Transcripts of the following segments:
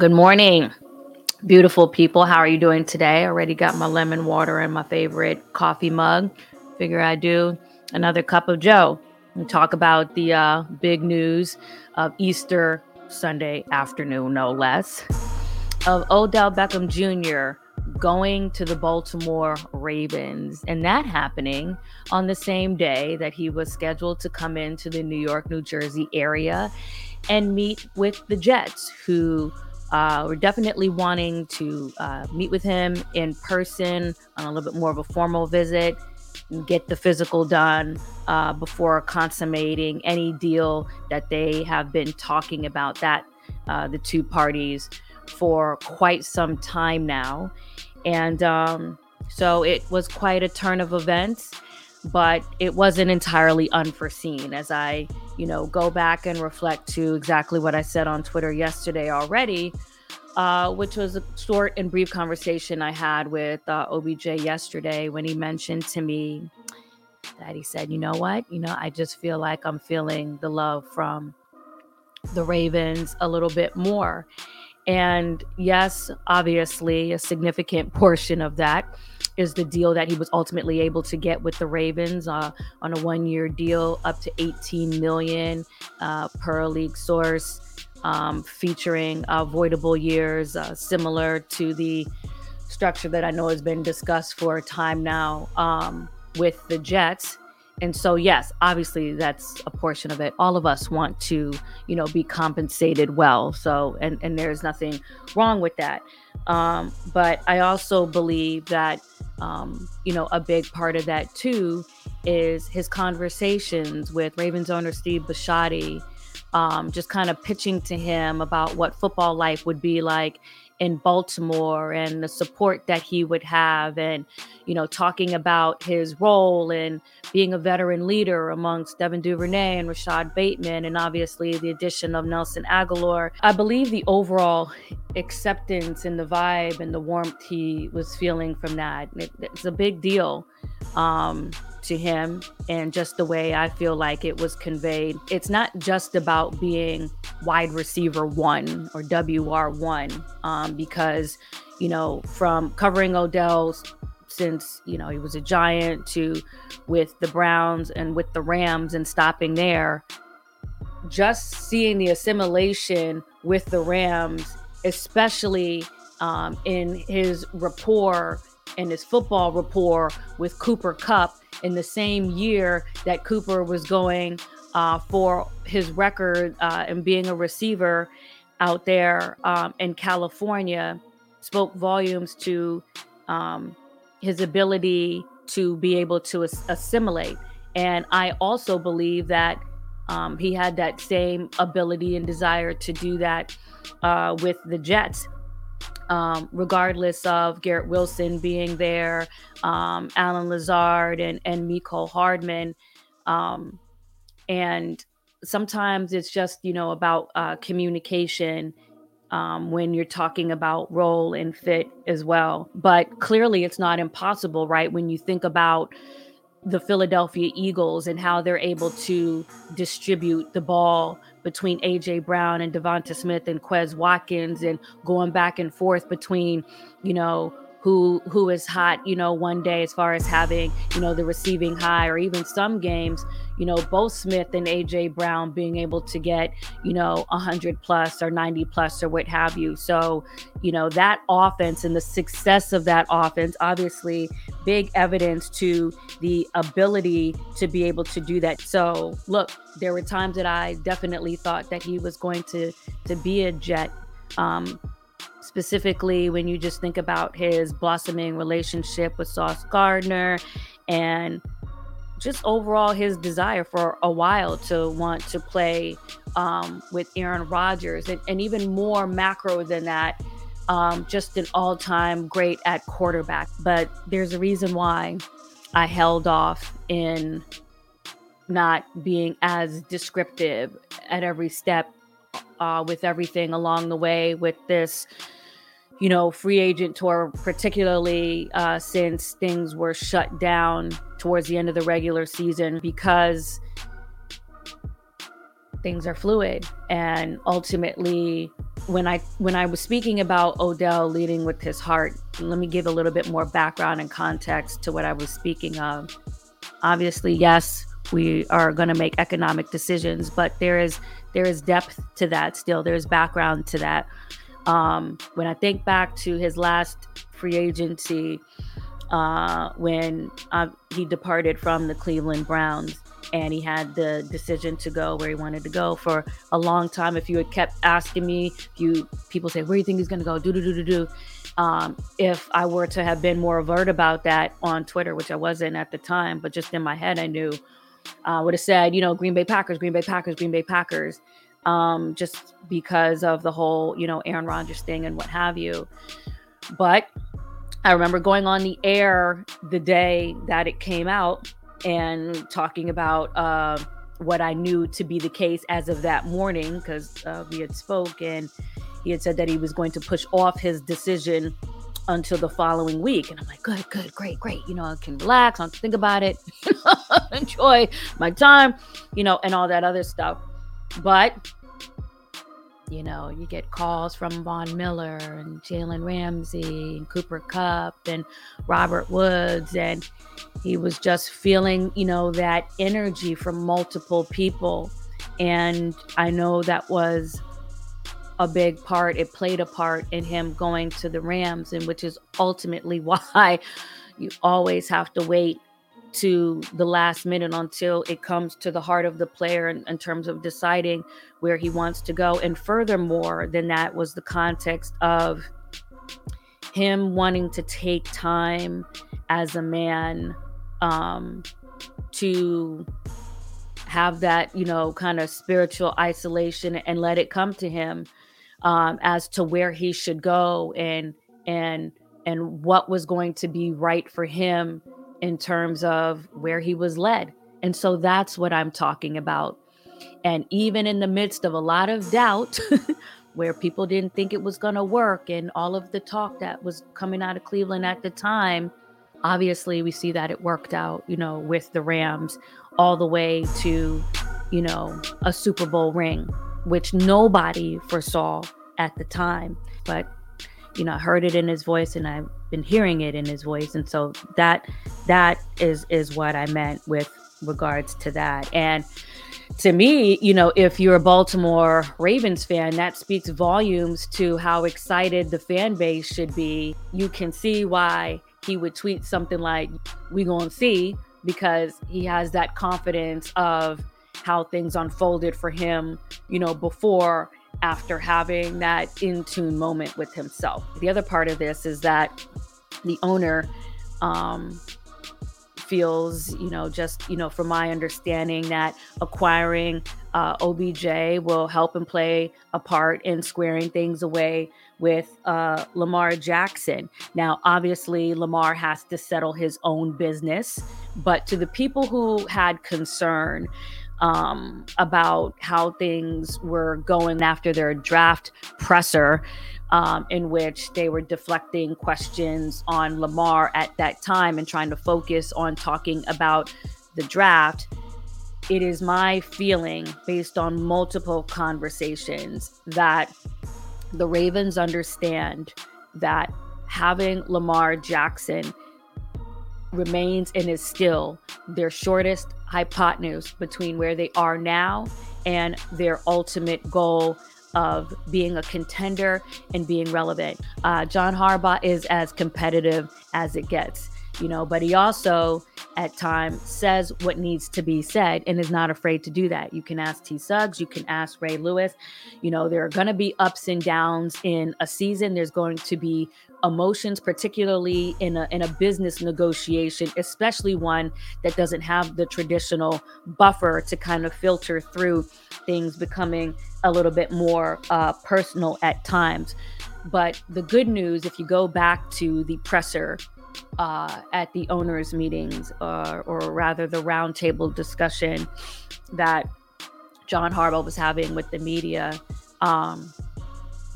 Good morning, beautiful people. How are you doing today? Already got my lemon water and my favorite coffee mug. Figure I do another cup of Joe and talk about the uh, big news of Easter Sunday afternoon, no less, of Odell Beckham Jr. going to the Baltimore Ravens, and that happening on the same day that he was scheduled to come into the New York, New Jersey area and meet with the Jets, who uh, we're definitely wanting to uh, meet with him in person on a little bit more of a formal visit get the physical done uh, before consummating any deal that they have been talking about that uh, the two parties for quite some time now and um, so it was quite a turn of events but it wasn't entirely unforeseen as i you know go back and reflect to exactly what i said on twitter yesterday already uh, which was a short and brief conversation I had with uh, OBJ yesterday when he mentioned to me that he said, you know what? You know, I just feel like I'm feeling the love from the Ravens a little bit more. And yes, obviously, a significant portion of that is the deal that he was ultimately able to get with the Ravens uh, on a one-year deal, up to 18 million uh, per league source um, featuring avoidable years, uh, similar to the structure that I know has been discussed for a time now um, with the Jets. And so, yes, obviously that's a portion of it. All of us want to, you know, be compensated well. So, and and there's nothing wrong with that. Um, but I also believe that, um, you know, a big part of that too is his conversations with Ravens owner Steve Bisciotti um, just kind of pitching to him about what football life would be like in Baltimore and the support that he would have, and you know, talking about his role in being a veteran leader amongst Devin Duvernay and Rashad Bateman, and obviously the addition of Nelson Agholor. I believe the overall acceptance and the vibe and the warmth he was feeling from that, it, it's a big deal. Um, to him and just the way I feel like it was conveyed. It's not just about being wide receiver one or WR1, um, because, you know, from covering Odell's since, you know, he was a giant to with the Browns and with the Rams and stopping there, just seeing the assimilation with the Rams, especially um, in his rapport and his football rapport with Cooper Kupp in the same year that Cooper was going uh, for his record uh, and being a receiver out there um, in California spoke volumes to um, his ability to be able to as- assimilate. And I also believe that um, he had that same ability and desire to do that uh, with the Jets um, regardless of Garrett Wilson being there, um, Allen Lazard, and and Mecole Hardman. Um, and sometimes it's just you know about uh, communication um, when you're talking about role and fit as well. But clearly, it's not impossible, right? When you think about the Philadelphia Eagles and how they're able to distribute the ball between AJ Brown and DeVonta Smith and Quez Watkins and going back and forth between, you know, who who is hot, you know, one day as far as having, you know, the receiving high or even some games, you know, both Smith and AJ Brown being able to get, you know, 100 plus or 90 plus or what have you. So, you know, that offense and the success of that offense, obviously, big evidence to the ability to be able to do that. So, look, there were times that I definitely thought that he was going to to be a Jet. Um, specifically when you just think about his blossoming relationship with Sauce Gardner and just overall his desire for a while to want to play um, with Aaron Rodgers and, and, even more macro than that, um, just an all time great at quarterback. But there's a reason why I held off in not being as descriptive at every step uh, with everything along the way with this you know, free agent tour, particularly uh, since things were shut down towards the end of the regular season, because things are fluid. And ultimately when i when i was speaking about odell leading with his heart let me give a little bit more background and context to what i was speaking of. Obviously yes we are going to make economic decisions but there is there is depth to that still there's background to that um, when i think back to his last free agency uh, when uh, he departed from the cleveland browns and he had the decision to go where he wanted to go for a long time. If you had kept asking me, if you people say, "Where do you think he's going to go?" Do do do do do. Um, if I were to have been more overt about that on Twitter, which I wasn't at the time, but just in my head, I knew, uh, would have said, you know, Green Bay Packers, Green Bay Packers, Green Bay Packers, um, just because of the whole, you know, Aaron Rodgers thing and what have you. But I remember going on the air the day that it came out and talking about uh, what I knew to be the case as of that morning because uh, we had spoken. He had said that he was going to push off his decision until the following week. And I'm like, good, good, great, great. You know, I can relax, I don't think about it, enjoy my time, you know, and all that other stuff. But you know, you get calls from Von Miller and Jalen Ramsey and Cooper Kupp and Robert Woods. And he was just feeling, you know, that energy from multiple people. And I know that was a big part. It played a part in him going to the Rams, and which is ultimately why you always have to wait to the last minute until it comes to the heart of the player in, in, terms of deciding where he wants to go. And furthermore than that was the context of him wanting to take time as a man um, to have that, you know, kind of spiritual isolation and let it come to him um, as to where he should go and and and what was going to be right for him in terms of where he was led. And so that's what I'm talking about. And even in the midst of a lot of doubt, where people didn't think it was going to work, and all of the talk that was coming out of Cleveland at the time, obviously we see that it worked out, you know, with the Rams all the way to, you know, a Super Bowl ring, which nobody foresaw at the time. But you know, I heard it in his voice and I've been hearing it in his voice. And so that that is is what I meant with regards to that. And to me, you know, if you're a Baltimore Ravens fan, that speaks volumes to how excited the fan base should be. You can see why he would tweet something like, We gonna see, because he has that confidence of how things unfolded for him, you know, before after having that in tune moment with himself. The other part of this is that the owner um, feels, you know, just, you know, from my understanding, that acquiring uh, OBJ will help and play a part in squaring things away with uh, Lamar Jackson. Now, obviously, Lamar has to settle his own business, but to the people who had concern, um, about how things were going after their draft presser, um, in which they were deflecting questions on Lamar at that time and trying to focus on talking about the draft. It is my feeling, based on multiple conversations, that the Ravens understand that having Lamar Jackson remains and is still their shortest hypotenuse between where they are now and their ultimate goal of being a contender and being relevant. Uh, John Harbaugh is as competitive as it gets, you know, but he also at times says what needs to be said and is not afraid to do that. You can ask T Suggs, you can ask Ray Lewis. You know, there are going to be ups and downs in a season. There's going to be emotions, particularly in a in a business negotiation, especially one that doesn't have the traditional buffer to kind of filter through things becoming a little bit more uh, personal at times. But the good news, if you go back to the presser uh, at the owners' meetings, uh, or rather the roundtable discussion that John Harbaugh was having with the media, um,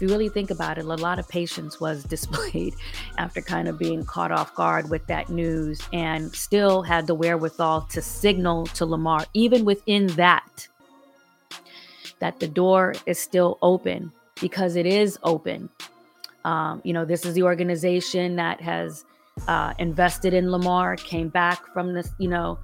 if you really think about it, a lot of patience was displayed after kind of being caught off guard with that news and still had the wherewithal to signal to Lamar, even within that, that the door is still open because it is open. Um, you know, this is the organization that has uh, invested in Lamar, came back from this, you know,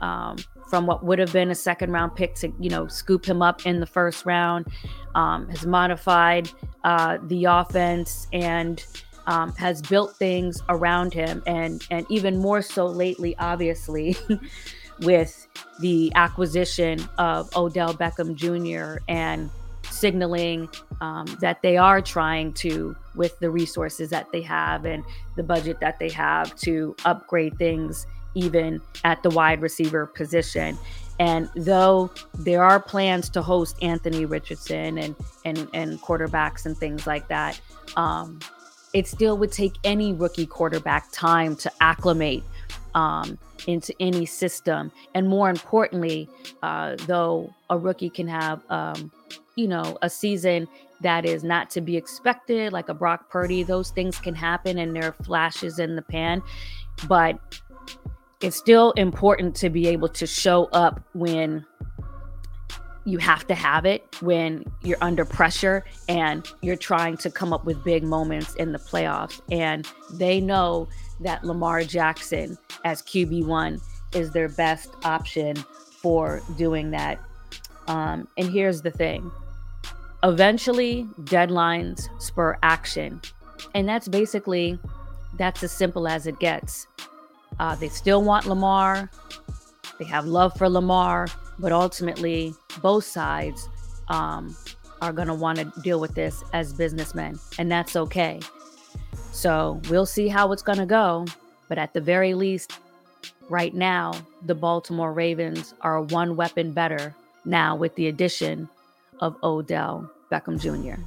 um, from what would have been a second round pick to, you know, scoop him up in the first round, um, has modified uh, the offense and um, has built things around him, and and even more so lately, obviously, with the acquisition of Odell Beckham Jr. and signaling um, that they are trying to, with the resources that they have and the budget that they have, to upgrade things even at the wide receiver position. And though there are plans to host Anthony Richardson and and and quarterbacks and things like that, um, it still would take any rookie quarterback time to acclimate um, into any system. And more importantly, uh, though a rookie can have, um, you know, a season that is not to be expected, like a Brock Purdy, those things can happen and there are flashes in the pan. But it's still important to be able to show up when you have to have it when you're under pressure and you're trying to come up with big moments in the playoffs. And they know that Lamar Jackson as QB1 is their best option for doing that. Um, and here's the thing eventually, deadlines spur action. And that's basically that's as simple as it gets. Uh, they still want Lamar. They have love for Lamar, but ultimately, both sides um, are going to want to deal with this as businessmen, and that's okay. So we'll see how it's going to go. But at the very least, right now, the Baltimore Ravens are one weapon better now with the addition of Odell Beckham Jr.